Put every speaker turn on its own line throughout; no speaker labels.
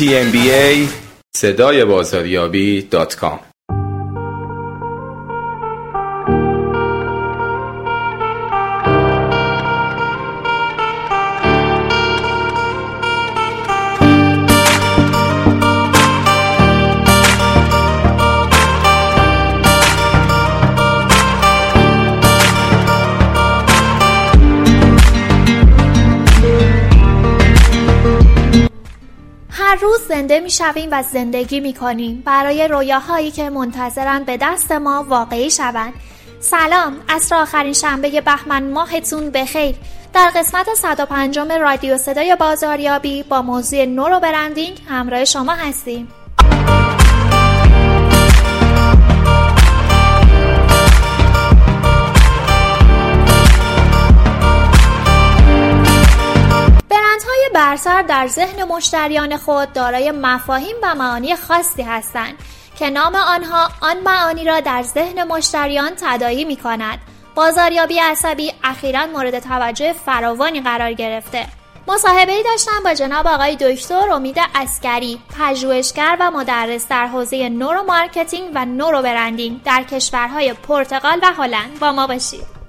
tmba صدای بازاریابی
زنده می شویم و زندگی می کنیم برای رویاهایی که منتظرن به دست ما واقعی شوند. سلام اصر آخرین شنبه بهمن ماهتون بخیر. در قسمت 105 رادیو صدای بازاریابی با موضوع نورو برندینگ همراه شما هستیم. برندهای برتر در ذهن مشتریان خود دارای مفاهیم و معانی خاصی هستند که نام آنها آن معانی را در ذهن مشتریان تداعی می کند. بازاریابی عصبی اخیرا مورد توجه فراوانی قرار گرفته. مصاحبه داشتم با جناب آقای دکتر امید اسکری پژوهشگر و مدرس در حوزه neuro marketing و neuro branding در کشورهای پرتغال و هلند با ما باشید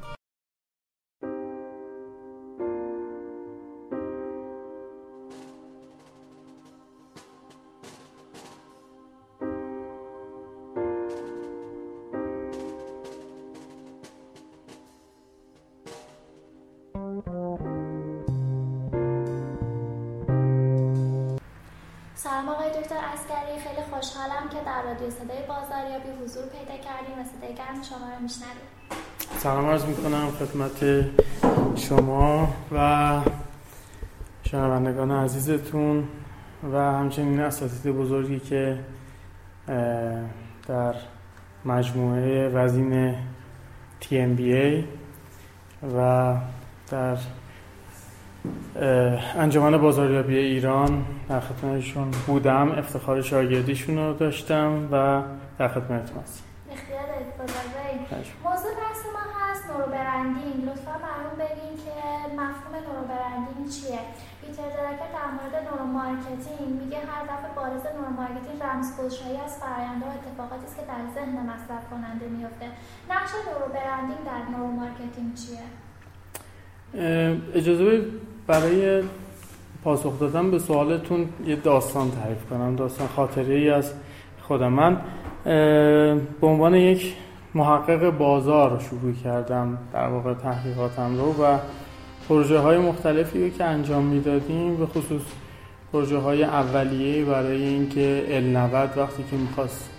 گرم شما رو میشنویم
سلام عرض می‌کنم خدمت شما و شنوندگان عزیزتون و همچنین اساتید بزرگی که در مجموعه وزین TMBA و در انجمن بازاریابی ایران در خدمتشون بودم. افتخار شاگردیشون رو داشتم و در خدمتتون هستم
موضوع بحث ما هست neuro branding لطفا برام بگین که مفهوم neuro branding چیه پیتر درکر در marketing میگه هدف بارز neuro marketing رمزگشایی از فرآیندها و اتفاقاتی است که در ذهن مصرف کننده میفته. نقش neuro branding در marketing چیه؟
اجازه برای پاسخ دادن به سوالتون یه داستان تعریف کنم. داستان خاطره ای از خودم. من به عنوان یک محقق بازار شروع کردم در واقع تحقیقاتم رو و پروژه های مختلفی رو که انجام می‌دادیم به خصوص پروژه های اولیه برای اینکه ال90 وقتی که می‌خواست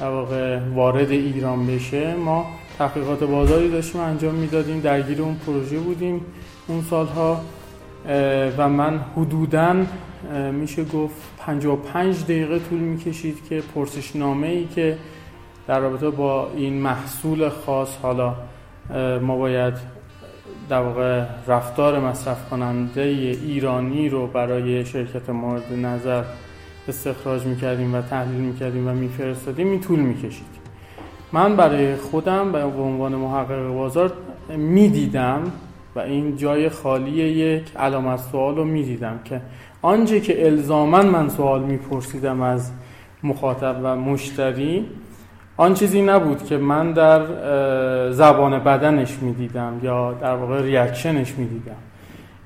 در واقع وارد ایران بشه ما تحقیقات بازاری داشتیم انجام می‌دادیم درگیر اون پروژه بودیم اون سالها و من حدودا میشه گفت 55 دقیقه طول می‌کشید که پرسشنامه ای که در رابطه با این محصول خاص حالا ما باید در واقع رفتار مصرف کننده ایرانی رو برای شرکت مورد نظر استخراج می‌کردیم و تحلیل می‌کردیم و میفرستادیم این طول می‌کشید. من برای خودم به عنوان محقق بازار می‌دیدم و این جای خالی یک علامت سوال رو می‌دیدم که آنچه که الزاما من سوال میپرسیدم از مخاطب و مشتری آن چیزی نبود که من در زبان بدنش می‌دیدم یا در واقع ریاکشنش می‌دیدم.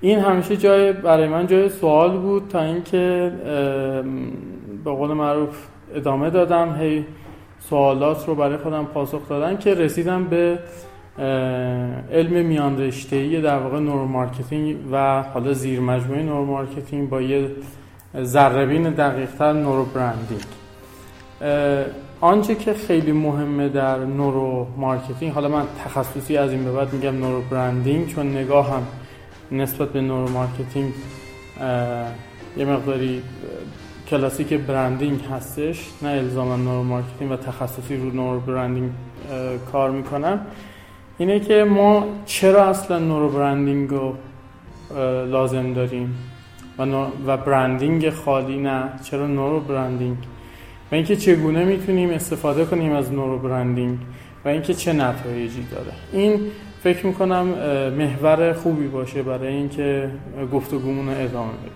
این همیشه جای برای من جای سوال بود تا اینکه به قول معروف ادامه دادم هی سوالات رو برای خودم پاسخ دادم که رسیدم به علم میان رشته در واقع neuro marketing و حالا زیر مجموعه neuro marketing با یه ذره‌بین دقیقتر neuro branding آنچه که خیلی مهمه در neuro marketing حالا من تخصصی از این به بعد میگم neuro branding چون نگاه هم نسبت به neuro marketing یه مقداری classic branding هستش نه الزاما neuro marketing و تخصصی رو neuro branding کار می‌کنم. اینه که ما چرا اصلا نورو برندینگ رو لازم داریم و, و برندینگ خالی نه چرا نورو برندینگ و اینکه چگونه می‌تونیم استفاده کنیم از نورو برندینگ و اینکه چه نتایجی داره. این فکر می‌کنم محور خوبی باشه برای اینکه گفتگومون رو ادامه بدیم.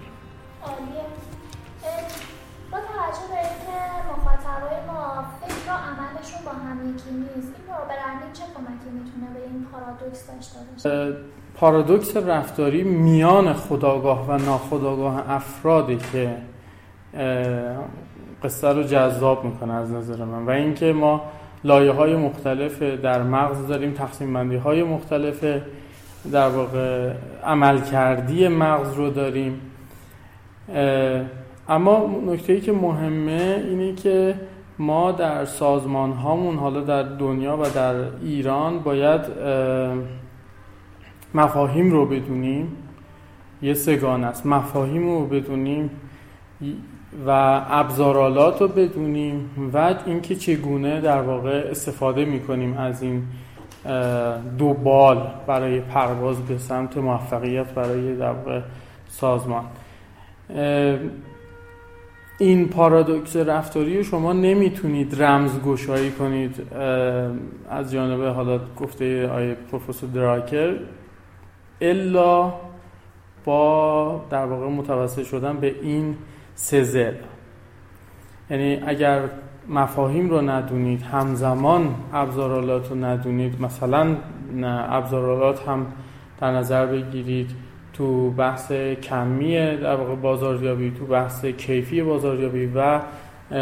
با توجه به اینکه ما فکر عملشون با هم یکی نیست این برندینگ چه کمکی می‌تونه به این پارادوکس داشته باشه؟
پارادوکس رفتاری میان خداگاه و ناخداگاه افرادی که قصه رو جذاب می‌کنه از نظر من. و اینکه ما لایه های مختلف در مغز داریم تقسیم بندی های مختلف در واقع عمل کردی مغز رو داریم. اما نکته ای که مهمه اینه که ما در سازمان هامون حالا در دنیا و در ایران باید مفاهیم رو بدونیم. یه سگان است. مفاهیم رو بدونیم. و ابزارالات رو بدونیم و اینکه چگونه در واقع استفاده می‌کنیم از این دو بال برای پرواز به سمت موفقیت برای در واقع سازمان. این پارادوکس رفتاری شما نمی‌تونید رمزگشایی کنید. از جانب حالا گفته آیه پروفسور دراکر الا با در واقع متوسط شدن به این سزل یعنی اگر مفاهیم رو ندونید همزمان ابزارالات رو ندونید مثلا ابزارالات هم در نظر بگیرید تو بحث کمی در واقع بازاریابی تو بحث کیفی بازاریابی و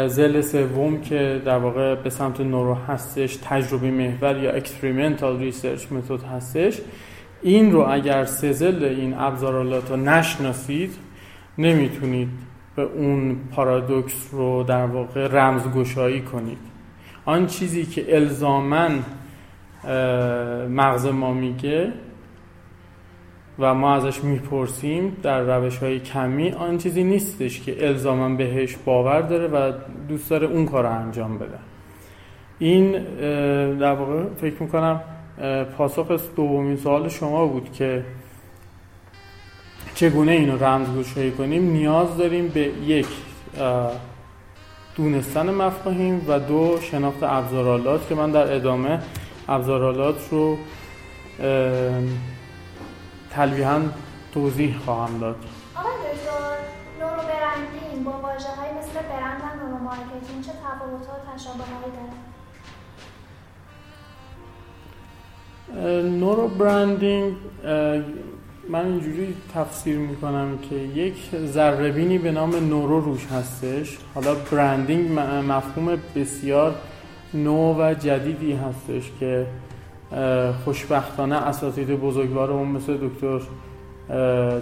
ضلع سوم که در واقع به سمت neuro هستش تجربه محور یا experimental research method هستش. این رو اگر سزل این ابزارالات رو نشناسید نمی‌تونید به اون پارادوکس رو در واقع رمزگشایی کنید. آن چیزی که الزاما مغز ما میگه و ما ازش می‌پرسیم در روش های کمی آن چیزی نیستش که الزاما بهش باور داره و دوست داره اون کار رو انجام بده. این در واقع فکر می‌کنم پاسخ دومین سوال شما بود که چگونه اینو رمزگشایی کنیم؟ نیاز داریم به یک دونستن مفاهیم و دو شناخت ابزارالات که من در ادامه ابزارالات رو تلویحا توضیح خواهم داد.
آقای دکتر neuro branding با واژه های مثل برند و neuro marketing چه تفاوت و تشابههایی
داره neuro branding من اینجوری تفسیر می‌کنم که یک ذره‌بینی به نام neuro روش هستش. حالا branding مفهوم بسیار نو و جدیدی هستش که خوشبختانه اساتید بزرگوارمون مثل دکتر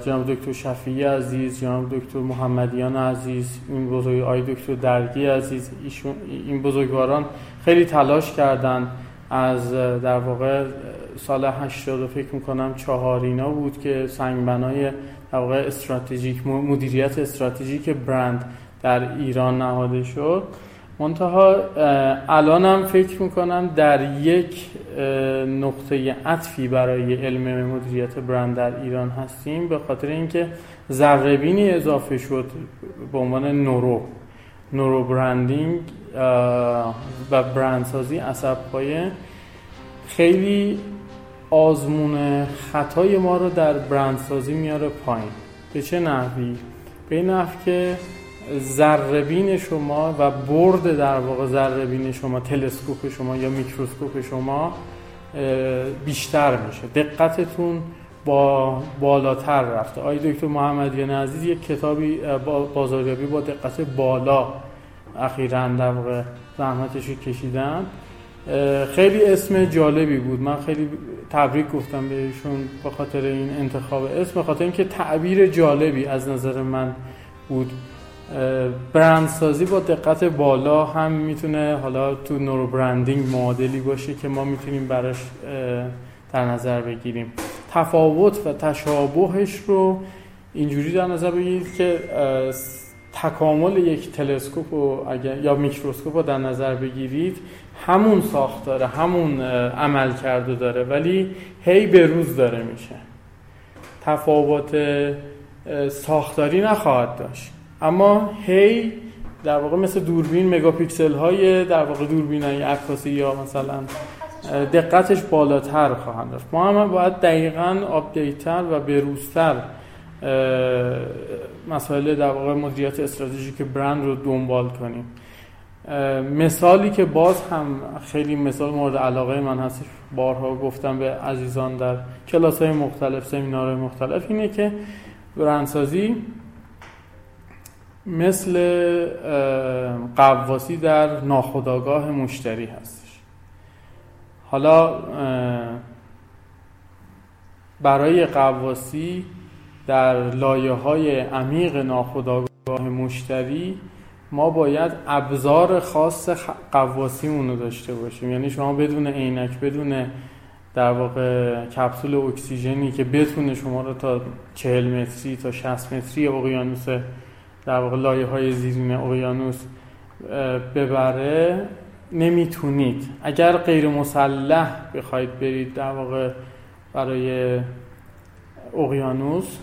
جناب دکتر شفیعی عزیز جناب دکتر محمدیان عزیز این بزرگ آی دکتر درگی عزیز این بزرگواران خیلی تلاش کردند از در واقع سال 80 فکر می‌کنم چهارینا بود که سنگبنای در واقع استراتژیک مدیریت استراتژیک برند در ایران نهاده شد. منتها الانم فکر می‌کنم در یک نقطه عطفی برای علم مدیریت برند در ایران هستیم به خاطر اینکه ذربینی اضافه شد به عنوان نورو. نورو برندینگ و برندسازی عصب پایه خیلی آزمون خطای ما رو در برندسازی میاره پایین. به چه نحوی؟ به نحو که ذربین شما و برد در واقع ذربین شما تلسکوپ شما یا میکروسکوپ شما بیشتر میشه. دقتتون با بالاتر رفته. آقای دکتر محمدیان عزیز یک کتابی بازاریابی با دقت بالا اخیرا در واقع زحمتش کشیدن. خیلی اسم جالبی بود. من خیلی تبریک گفتم بهشون به خاطر این انتخاب اسم به خاطر اینکه تعبیر جالبی از نظر من بود. برندسازی با دقت بالا هم می‌تونه حالا تو نورو برندینگ معادلی باشه که ما می‌تونیم براش در نظر بگیریم. تفاوت و تشابهش رو اینجوری در نظر بگیرید که تکامل یک تلسکوپ یا میکروسکوپ رو در نظر بگیرید همون ساخت داره همون عمل کرده داره ولی هی به روز داره میشه. تفاوت ساختاری نخواهد داشت. اما هی در واقع مثل دوربین مگاپیکسل های در واقع دوربین های عکاسی یا مثلا دقتش بالاتر خواهند داشت. ما هم باید دقیقا آپدیتر و بروزتر مسائل در واقع مدیریت استراتژیک برند رو دنبال کنیم. مثالی که باز هم خیلی مثال مورد علاقه من هستش بارها گفتم به عزیزان در کلاس های مختلف سمینار مختلف اینه که برندسازی مثل قواسی در ناخداگاه مشتری هستش. حالا برای قواسی در لایه های عمیق ناخداگاه مشتری ما باید ابزار خاص قواسیمون رو داشته باشیم. یعنی شما بدون عینک بدون در واقع کپسول اکسیژنی که بتونه شما رو تا 40 متری تا 60 متری اقیانوس در واقع لایه های زیرین اقیانوس ببره نمی‌تونید. اگر غیر مسلح بخواید برید در واقع برای اقیانوس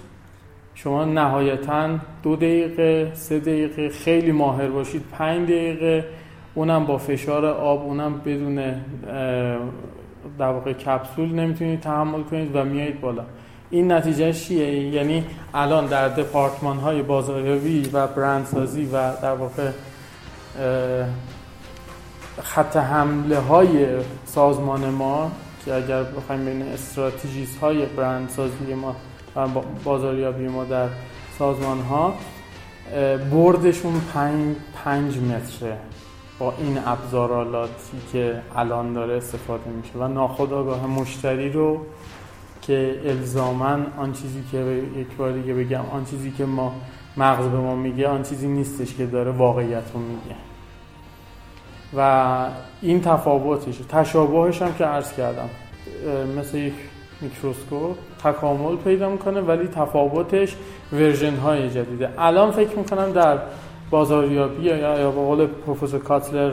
شما نهایتا دو دقیقه سه دقیقه خیلی ماهر باشید پنج دقیقه. اونم با فشار آب اونم بدون در واقع کپسول نمی‌تونید تحمل کنید و میایید بالا. این نتیجه چیه؟ یعنی الان در دپارتمان های بازاریابی و برندسازی و در واقع خط حمله های سازمان ما که اگر بخوایم بین استراتژیست های برندسازی ما و بازاریابی ما در سازمان ها بردشون پنج, پنج متره با این ابزارالاتی که الان داره استفاده میشه و ناخودآگاه مشتری رو که الزاما آن چیزی که یک بار دیگه بگم آن چیزی که ما مغز به ما میگه آن چیزی نیستش که داره واقعیت رو میگه. و این تفاوتش تشابهش هم که عرض کردم مثل یک میکروسکوپ تکامل پیدا می‌کنه ولی تفاوتش version های جدیده. الان فکر می‌کنم در بازاریابی یا به قول پروفسور کاتلر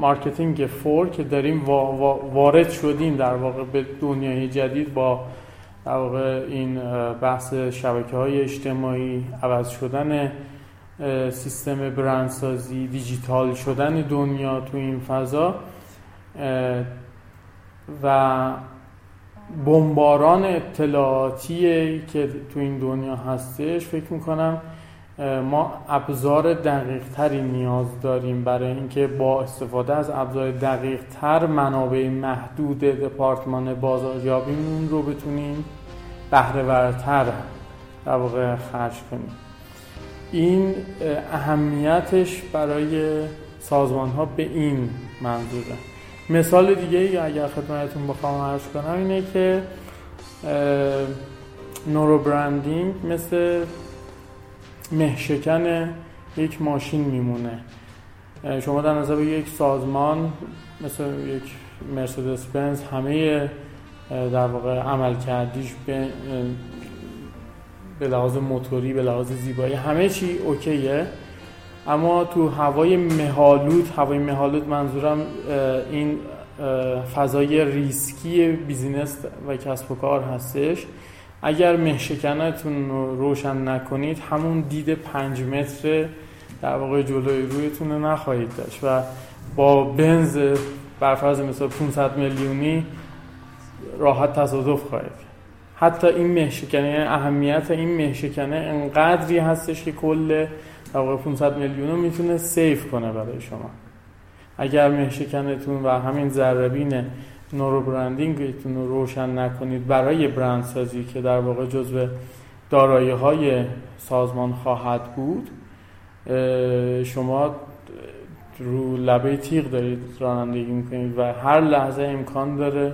marketing four که داریم وارد شدیم در واقع به دنیای جدید با در واقع این بحث شبکه های اجتماعی عوض شدن سیستم برندسازی دیجیتال شدن دنیا تو این فضا و بمباران اطلاعاتی که تو این دنیا هستش فکر می‌کنم ما ابزار دقیق تری نیاز داریم برای اینکه با استفاده از ابزار دقیق تر منابع محدود دپارتمان بازاریابیمون رو بتونیم بهره ورتر در واقع خرج کنیم. این اهمیتش برای سازمان ها به این منظوره. مثال دیگه اگر خدمتتون بخوام عرض کنم اینه که نورو برندینگ مثل مهشکن یک ماشین میمونه. شما در نظر یک سازمان مثل یک مرسدس بنز همه در واقع عمل کردیش به به لحاظ موتوری به لحاظ زیبایی همه چی OK ه. اما تو هوای مه‌آلود هوای مه‌آلود منظورم این فضای ریسکی business و کسب و کار هستش. اگر مهشکنتون رو روشن نکنید همون دید پنج متر در واقع جلوی رویتون رو نخواهید داشت و با بنز برفرض مثلا 500 میلیونی راحت تصادف خواهید حتی این مهشکنه اهمیت این مهشکنه انقدری هستش که کل در واقع 500 میلیون رو می‌تونه سیف کنه برای شما. اگر مهشکنتون و همین ذربین نورو برندینگتون رو روشن نکنید برای برندسازی که در واقع جزو دارایی های سازمان خواهد بود شما رو لبه تیغ دارید رانندگی می‌کنید و هر لحظه امکان داره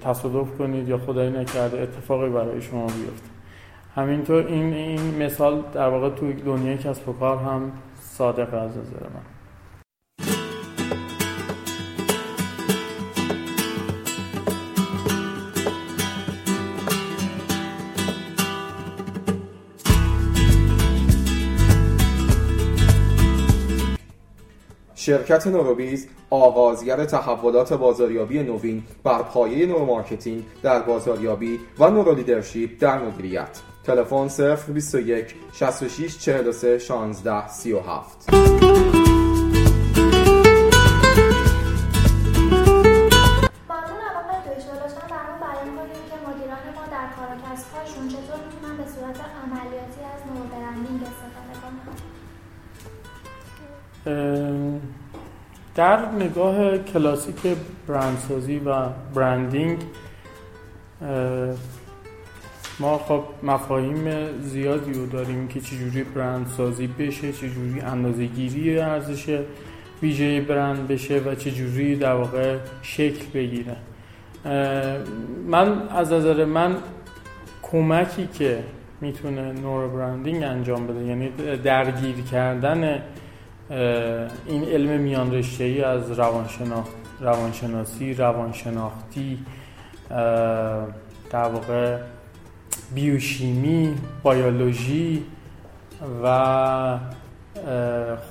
تصادف کنید یا خدایی نکرده اتفاقی برای شما بیفته. همینطور این این مثال در واقع توی دنیای کسب و کار هم صادق از نظر من.
شرکت نوروبیز آغازگر تحولات بازاریابی نوین بر پایه neuro marketing در بازاریابی و neuro leadership در مدیریت. تلفن 021 66 43 16 37
صورت عملیاتی از neuro branding استفاده کنم
در نگاه کلاسیک برندسازی و برندینگ ما خب مفاهیم زیادی رو داریم که چجوری برندسازی بشه چجوری اندازه گیری ارزش ویژه برند بشه و چجوری در واقع شکل بگیره. من از نظر من کمکی که می‌تونه نور برندینگ انجام بده یعنی درگیر کردن این علم میان رشته ای از روانشناخت روانشناسی روانشناختی در واقع بیوشیمی بیولوژی و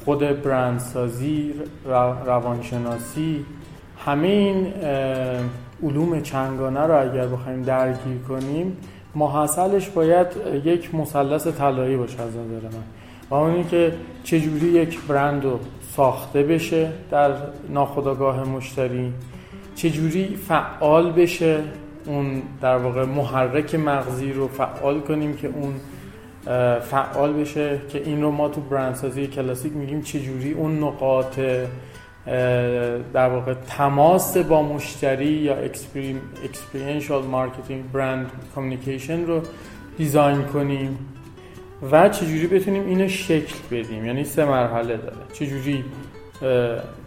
خود برندسازی روانشناسی همه این علوم چنگانه رو اگر بخوایم درگیر کنیم محصلش باید یک مثلث طلایی باشه از نظر من و اونی که چجوری یک برند رو ساخته بشه در ناخودآگاه مشتری چجوری فعال بشه اون در واقع محرک مغزی رو فعال کنیم که اون فعال بشه که این رو ما تو برندسازی کلاسیک میگیم چجوری اون نقاط در واقع تماس با مشتری یا experiential marketing برند کامیکیشن رو دیزاین کنیم و چجوری بتونیم اینو شکل بدیم؟ یعنی سه مرحله داره. چجوری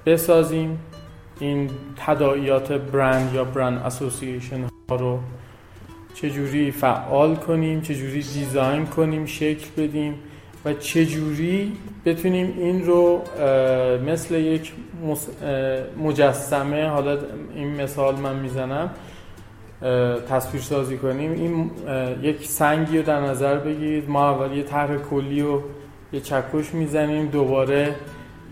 بسازیم؟ این تداعیات برند یا برند اسوسییشن ها رو چجوری فعال کنیم چجوری دیزاین کنیم شکل بدیم و چجوری بتونیم این رو مثل یک مجسمه حالا این مثال من می‌زنم تصویر سازی کنیم. این یک سنگی رو در نظر بگیرید. ما اول یه طرح کلی رو یه چکش می‌زنیم. دوباره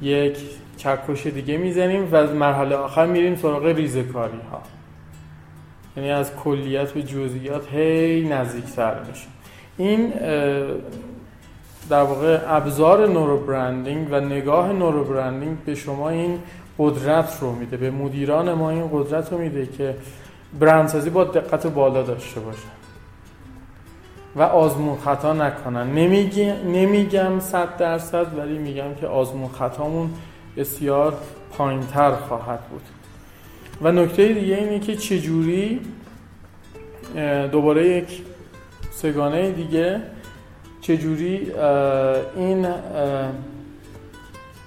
یک چکش دیگه می‌زنیم و مرحله آخر میریم سراغ ریزکاری ها یعنی از کلیت به جزئیات هی نزدیکتر میشه این در واقع ابزار نورو برندینگ و نگاه نورو برندینگ به شما این قدرت رو میده. به مدیران ما این قدرت رو میده که برندسازی با دقت بالا داشته باشه. و آزمون خطا نکنن نمیگم صد درصد ولی میگم که آزمون خطامون بسیار پایینتر خواهد بود. و نکته دیگه اینه که چجوری دوباره یک سگانه دیگه چجوری این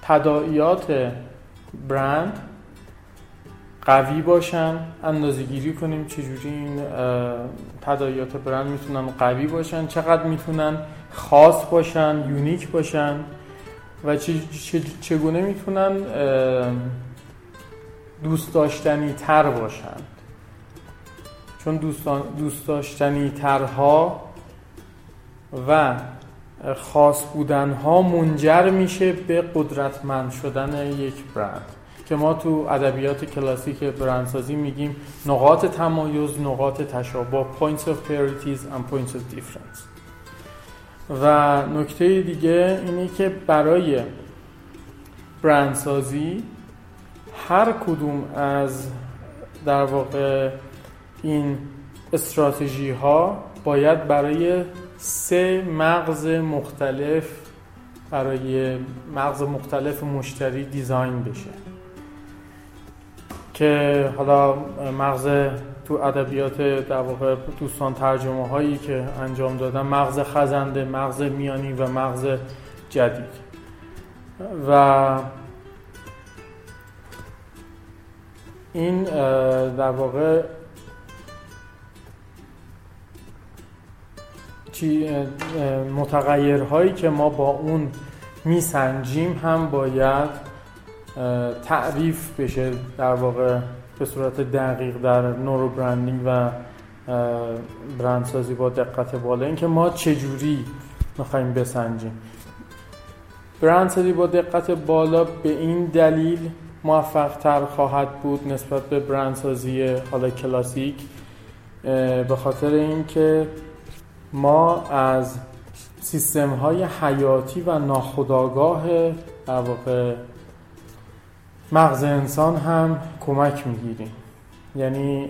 تداعیات برند قوی باشن اندازه گیری کنیم چجوری این تداعیات برند می‌تونن قوی باشن چقدر می‌تونن خاص باشن یونیک باشن. و چگونه می‌تونن دوست داشتنی تر باشند؟ چون دوست داشتنی ترها و خاص بودن ها منجر میشه به قدرتمند شدن یک برند. که ما تو ادبیات کلاسیک برندسازی میگیم نقاط تمایز نقاط تشابه points of parities and points of difference. و نکته دیگه اینه که برای برندسازی هر کدوم از در واقع این استراتژی ها باید برای سه مغز مختلف برای مغز مختلف مشتری دیزاین بشه. که حالا مغز تو ادبیات در واقع دوستان ترجمه هایی که انجام دادن مغز خزنده مغز میانی و مغز جدید. و این در واقع متغیرهایی که ما با اون میسنجیم هم باید تعریف بشه در واقع به صورت دقیق در نورو برندینگ و برندسازی با دقت بالا. اینکه ما چجوری می‌خوایم بسنجیم. برندسازی با دقت بالا به این دلیل موفق تر خواهد بود نسبت به برندسازی حالا کلاسیک به خاطر اینکه ما از سیستم های حیاتی و ناخودآگاه در واقع مغز انسان هم کمک می‌گیریم یعنی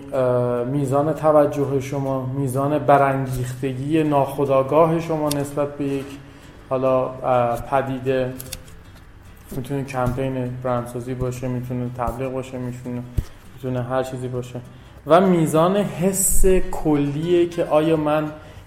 میزان توجه شما میزان برانگیختگی ناخودآگاه شما نسبت به یک حالا پدیده می‌تونه کمپین برندسازی باشه می‌تونه تبلیغ باشه می‌تونه می‌تونه هر چیزی باشه. و میزان حس کلیه که آیا من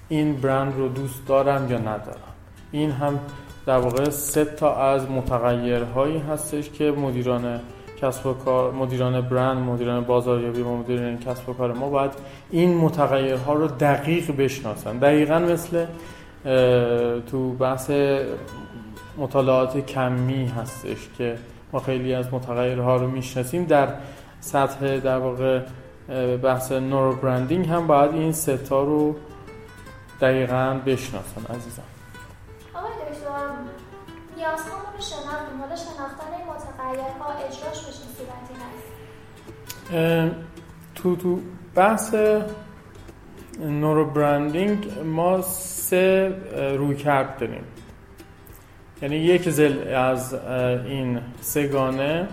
این برند رو دوست دارم یا ندارم. این هم در واقع سه تا از متغیرهایی هستش که مدیران کسب و کار مدیران برند مدیران بازاریابی و مدیران کسب و کار ما باید این متغیرها رو دقیق بشناسن. دقیقا مثل تو بحث مطالعات کمی هستش که ما خیلی از متغیرها رو می‌شناسیم. در سطح در واقع بحث نورو برندینگ هم باید این ستا رو دقیقا بشناسن عزیزم.
شناختیم حالا شناختن این متغیرها اجراش به چه صورتی هست
تو تو بحث نورو برندینگ ما سه روی کرد داریم. یعنی یک زل از این سگانه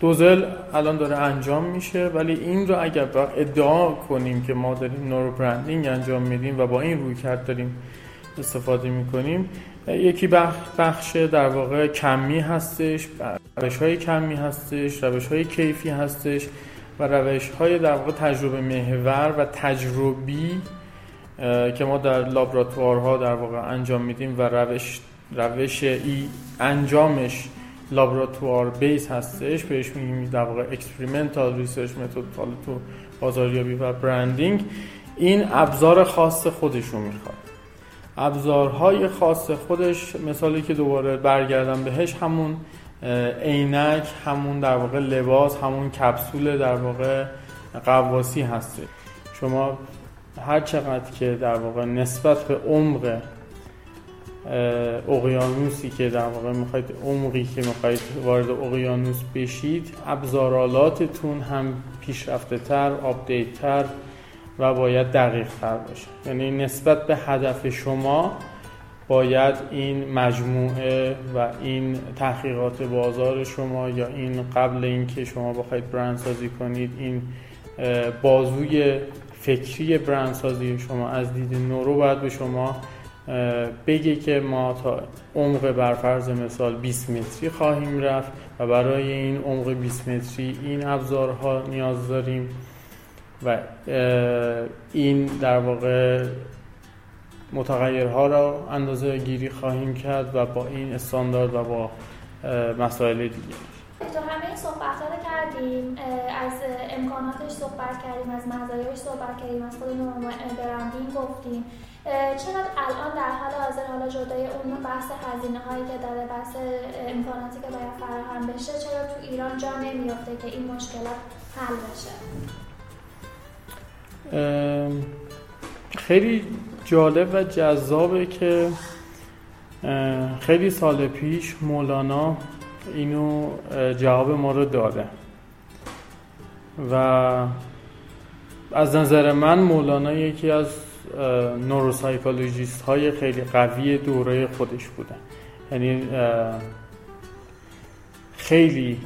دو زل الان داره انجام میشه ولی این رو اگر ادعا کنیم که ما داریم نورو برندینگ انجام میدیم و با این روی کرد داریم استفاده می‌کنیم یکی بخش در واقع کمی هستش روش های کمی هستش روش های کیفی هستش و روش های در واقع تجربه محور و تجربی که ما در لابراتوارها در واقع انجام میدیم و روش روش ای انجامش لابراتوار based هستش. بهش میگیم در واقع experimental research method تو بازاریابی و branding این ابزار خاص خودش رو می‌خواد. ابزارهای خاص خودش مثالی که دوباره برگردم بهش همون عینک همون در واقع لباس همون کپسول در واقع قواسی هسته شما هر چقدر که در واقع نسبت به عمق اقیانوسی که در واقع می‌خواید عمقی که می‌خواید وارد اقیانوس بشید ابزارالاتتون هم پیشرفته تر آپدیت تر و باید دقیق تر باشه. یعنی نسبت به هدف شما باید این مجموعه و این تحقیقات بازار شما یا این قبل اینکه شما بخواید برندسازی کنید این بازوی فکری برندسازی شما از دید نورو باید به شما بگه که ما تا عمق برفرض مثال 20 متری خواهیم رفت و برای این عمق 20 متری این ابزارها نیاز داریم. و این در واقع متغیرها را اندازه گیری خواهیم کرد و با این استاندارد و با مسائل دیگه.
تو همه این صحبت رو کردیم از امکاناتش صحبت کردیم از مزایاش صحبت کردیم از خود برندینگ گفتیم. چرا الان در حال حاضر حالا جدای اون بحث هزینه هایی که داره بحث امکاناتی که باید فراهم بشه چرا تو ایران جا نمیافته که این مشکلات حل بشه؟
خیلی جالب و جذابه که خیلی سال پیش مولانا اینو جواب ما رو داده. و از نظر من مولانا یکی از نوروسایکولوژیست های خیلی قوی دوره خودش بوده. یعنی خیلی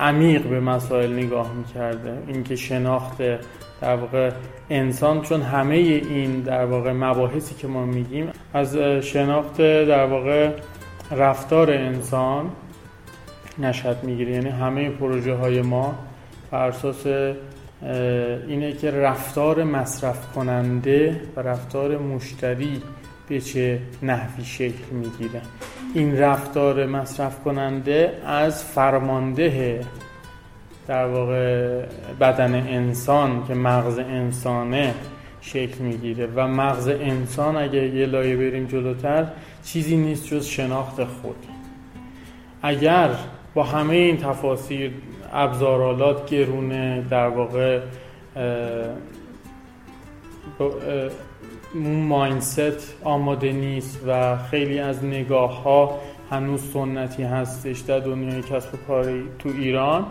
عمیق به مسائل نگاه می‌کرده. اینکه شناخت در واقع انسان چون همه این در واقع مباحثی که ما میگیم از شناخت در واقع رفتار انسان نشد می‌گیره. یعنی همه پروژه های ما بر اساس اینه که رفتار مصرف کننده و رفتار مشتری به چه نحوی شکل می‌گیره. این رفتار مصرف کننده از فرمانده در واقع بدن انسان که مغز انسانه شکل می‌گیره و مغز انسان اگه یه لایه بریم جلوتر چیزی نیست جز شناخت خود. اگر با همه این تفاصیل ابزارالات گرونه در واقع ماینست آماده نیست و خیلی از نگاه ها هنوز سنتی هستش در دنیای کسب کاری تو ایران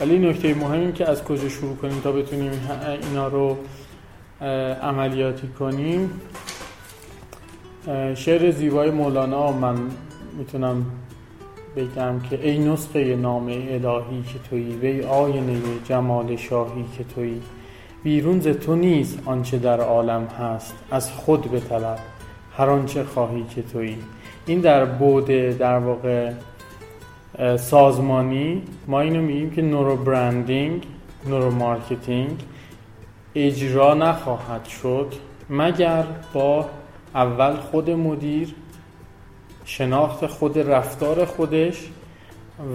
ولی نکته مهم که از کجا شروع کنیم تا بتونیم اینا رو عملیاتی کنیم. شعر زیبای مولانا من می‌تونم بگم که ای نسخه نام الهی که تویی وی آینه جمال شاهی که تویی. بیرون ز تو نیست آنچه در عالم هست از خود بطلب هر آنچه خواهی که تویی. این در بوده در واقع سازمانی ما اینو میگیم که neuro branding neuro marketing اجرا نخواهد شد مگر با اول خود مدیر شناخت خود رفتار خودش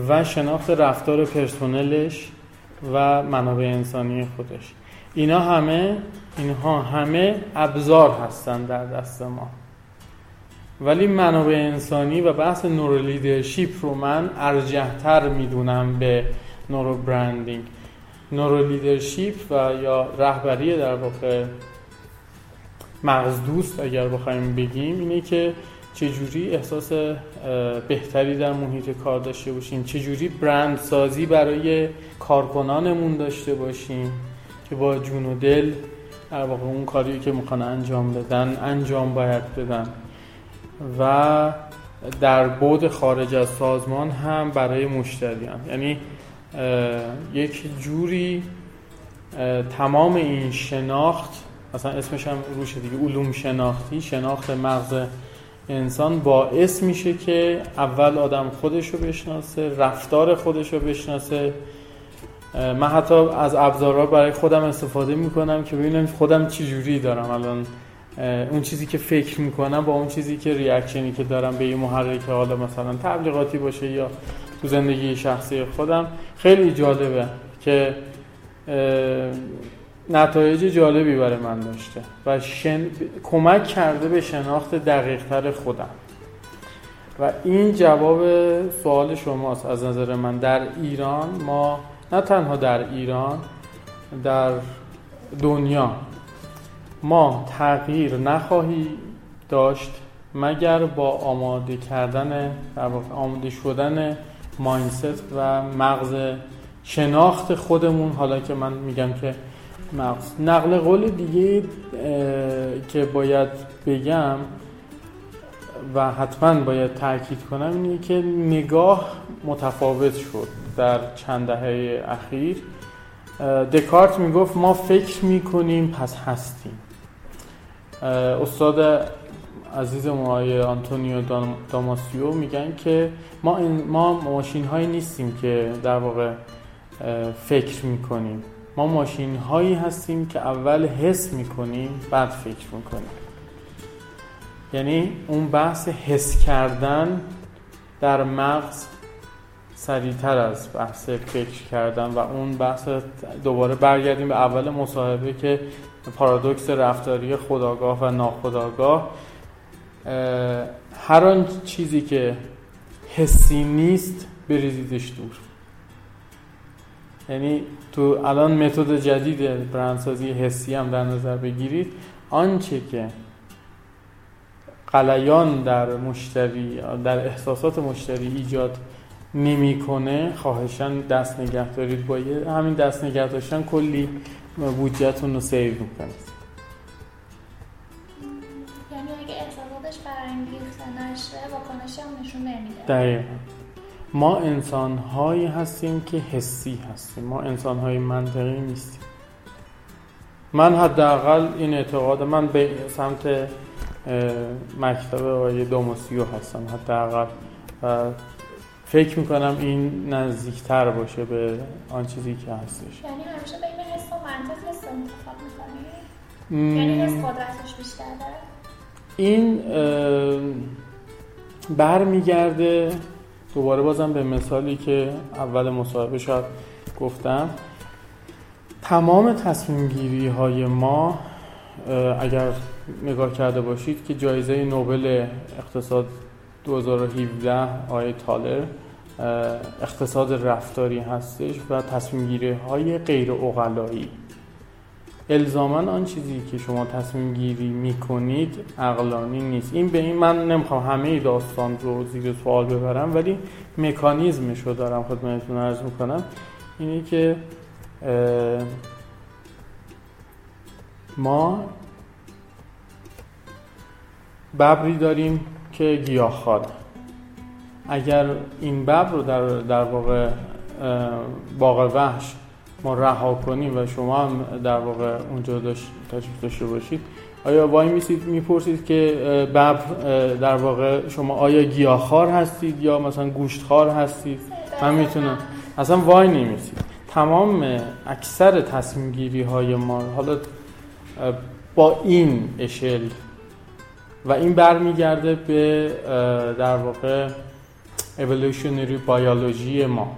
و شناخت رفتار پرسنلش و منابع انسانی خودش. اینا همه اینها همه ابزار هستن در دست ما. ولی منابع انسانی و بحث neuro leadership رو من ارجحتر می‌دونم به neuro branding. neuro leadership و یا رهبری در واقع مغز دوست اگر بخوایم بگیم اینه که چجوری احساس بهتری در محیط کار داشته باشیم چجوری برند سازی برای کارکنانمون داشته باشیم که با جون و دل در واقع اون کاری که می‌خوان انجام بدن انجام باید بدن. و در بود خارج از سازمان هم برای مشتریان. یعنی یک جوری تمام این شناخت مثلا اسمش هم روشه دیگه علوم شناختی شناخت مغز انسان باعث میشه که اول آدم خودش رو بشناسه رفتار خودش رو بشناسه من حتی از ابزارها برای خودم استفاده می‌کنم که ببینم خودم چی جوری دارم. الان اون چیزی که فکر می‌کنم با اون چیزی که ریاکشنی که دارم به یه محرک حالا مثلا تبلیغاتی باشه یا تو زندگی شخصی خودم خیلی جالبه که نتایج جالبی برای من داشته و شن... کمک کرده به شناخت دقیقتر خودم. و این جواب سوال شماست از نظر من. در ایران ما نه تنها در ایران در دنیا ما تغییر نخواهی داشت مگر با آماده کردن در آماده شدن ماینست و مغز شناخت خودمون؟ حالا که من میگم که مغز. نقل قول دیگه که باید بگم و حتما باید تاکید کنم اینه که نگاه متفاوت شد در چند دهه اخیر. دکارت می‌گفت ما فکر می‌کنیم پس هستیم. استاد عزیز ما آنتونیو داماسیو میگن که ما, ما ماشین هایی نیستیم که در واقع فکر می‌کنیم. ما ماشین هایی هستیم که اول حس می‌کنیم بعد فکر می‌کنیم. یعنی اون بحث حس کردن در مغز سریعتر از بحث فکر کردن و اون بحث دوباره برگردیم به اول مصاحبه که پارادوکس رفتاری خداگاه و ناخداگاه هر آن چیزی که حسی نیست بریزیدش دور. یعنی تو الان متد جدید برندسازی حسی هم در نظر بگیرید آنچه که قلیان در مشتری در احساسات مشتری ایجاد نمی‌کنه خواهشان دست نگه دارید. با همین دست نگه داشتن کلی بودجهتون رو سیو می‌کنید.
یعنی اگه احساساتش برانگیخته نشه واکنشی هم نشون نمیده.
دقیقا. ما انسان هایی هستیم که حسی هستیم. ما انسان های منطقی نیستیم. من حداقل این اعتقاد من به سمت مکتب آقای دوموسیو هستم حداقل. فکر می‌کنم این نزدیکتر باشه به آن چیزی که هستش.
یعنی همیشه بین حس و منطق حس انتخاب می‌کنی؟ یعنی حس قدرتش بیشتر
این برمیگرده دوباره بازم به مثالی که اول مصاحبه شاید گفتم. تمام تصمیم گیری های ما اگر نگاه کرده باشید که جایزه نوبل اقتصاد 2017 آقای تالر اقتصاد رفتاری هستش و تصمیم گیری های غیر اقلایی. الزاما آن چیزی که شما تصمیم گیری می‌کنید عقلانی نیست. این به این من نمی‌خوام همه داستان رو زیر سوال ببرم ولی مکانیزمش رو دارم خدمتتون عرض می‌کنم. اینه که ما ببری داریم که گیاهخواره اگر این ببر رو در, در واقع باغ وحش ما رها کنیم و شما هم در واقع اونجا داشت تشریف داشته باشید آیا وای میسید می‌پرسید که ببر در واقع شما آیا گیاهخوار هستید یا مثلا گوشتخوار هستید؟ من می‌تونم. اصلا وای نمیسید. تمام اکثر تصمیم گیری های ما حالا با این اشل و این برمیگرده به در واقع اولوشنری بیولوژی ما.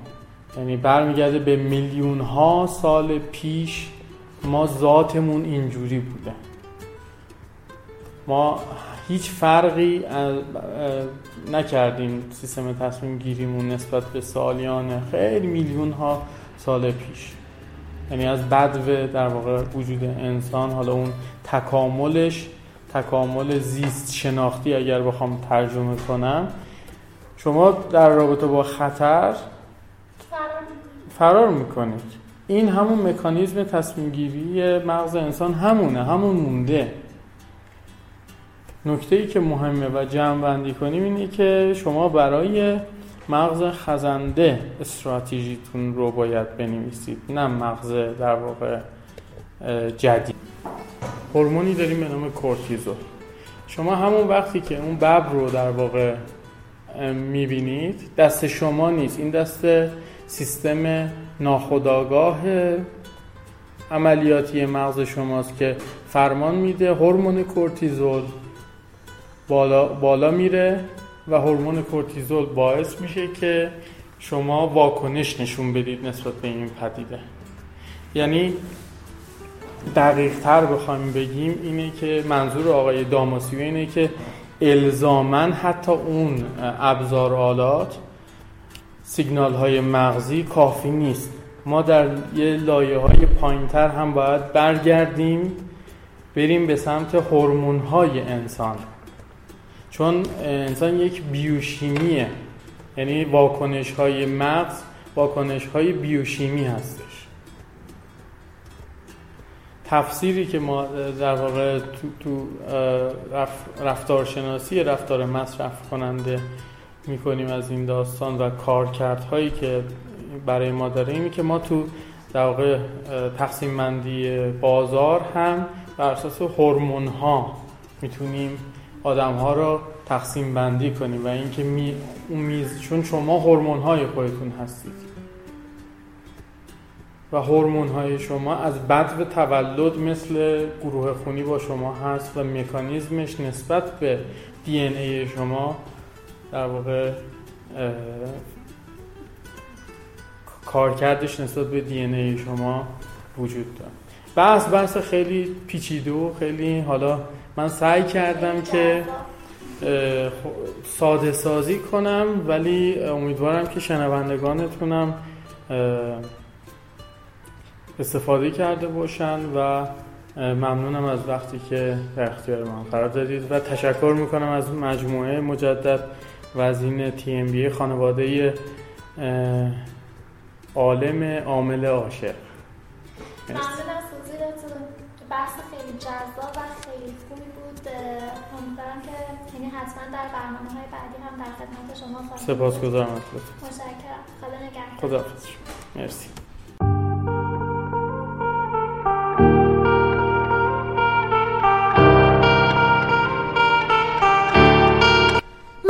یعنی برمیگرده به میلیون ها سال پیش ما ذاتمون اینجوری بوده. ما هیچ فرقی نکردیم سیستم تصمیم گیریمون نسبت به سالیان خیلی میلیون ها سال پیش. یعنی از بدو در واقع وجود انسان حالا اون تکاملش تکامل زیست شناختی اگر بخوام ترجمه کنم. شما در رابطه با خطر فرار می‌کنید. این همون مکانیزم تصمیم گیری مغز انسان همونه همون مونده. نکته ای که مهمه و جمع بندی کنیم اینه که شما برای مغز خزنده استراتژیتون رو باید بنویسید نه مغز در واقع جدید. هورمونی داریم به نام کورتیزول. شما همون وقتی که اون ببر رو در واقع می‌بینید دست شما نیست. این دست سیستم ناخودآگاه عملیاتی مغز شماست که فرمان میده. هورمون کورتیزول بالا, بالا میره و هورمون کورتیزول باعث میشه که شما واکنش نشون بدید نسبت به این پدیده. یعنی دقیق تر بخوایم بگیم اینه که منظور آقای داماسیو اینه که الزامن حتی اون ابزار آلات سیگنال های مغزی کافی نیست. ما در یه لایه های پایین تر هم باید برگردیم بریم به سمت هورمون های انسان. چون انسان یک بیوشیمیه یعنی واکنش های مغز واکنش های بیوشیمی هستش تفسیری که ما در واقع تو, تو رفتارشناسی رفتار مصرف کننده می‌کنیم از این داستان و کارکردهایی که برای ما داره. اینه که ما تو در واقع تقسیم مندی بازار هم بر اساس هورمون ها می‌تونیم آدم ها رو تقسیم بندی کنیم و اینکه می اون میز چون شما هورمون های خودتون هستید. و هورمون های شما از بد و تولد مثل گروه خونی با شما هست و مکانیزمش نسبت به دی ای شما در واقع کارکردش نسبت به دی ای شما وجود داره. بحث بحث خیلی پیچیده و خیلی حالا من سعی کردم که ساده سازی کنم ولی امیدوارم که شنوندگانتونم استفاده کرده باشن و ممنونم از وقتی که در اختیار من قرار دادید و تشکر می‌کنم از مجموعه مجدد و از این تی ام بی خانواده عالم عامل عاشق.
ممنون از توضیحتون بحث خیلی جذاب و خیلی خوبی بود. امیدوارم که یعنی حتما در برنامه های بعدی هم در خدمت شما خواهیم
سپاسگزارم
متشکرم. خدا نگهدار.
خدا مرسی.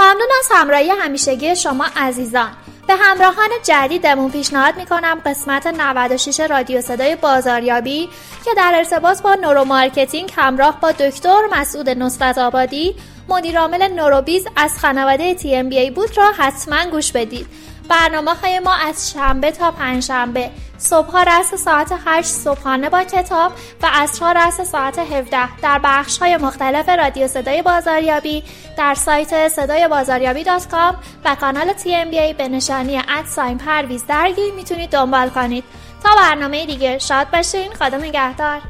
ممنون از همراهی همیشگی شما عزیزان. به همراهان جدیدمون پیشنهاد می‌کنم قسمت 96 رادیو صدای بازاریابی که در ارتباط با neuromarketing همراه با دکتر مسعود نصرت آبادی مدیرعامل نوروبیز از خانواده TMBA بود را حتما گوش بدید. برنامه های ما از شنبه تا پنجشنبه. صبحها رأس ساعت 8 صبحانه با کتاب و عصرها رأس ساعت 17 در بخش های مختلف رادیو صدای بازاریابی در سایت صدای بازاریابی dot com و کانال TMBA به نشانی at sign پرویز درگی می‌تونید دنبال کنید. تا برنامه دیگه شاد باشین. خدا نگهدار.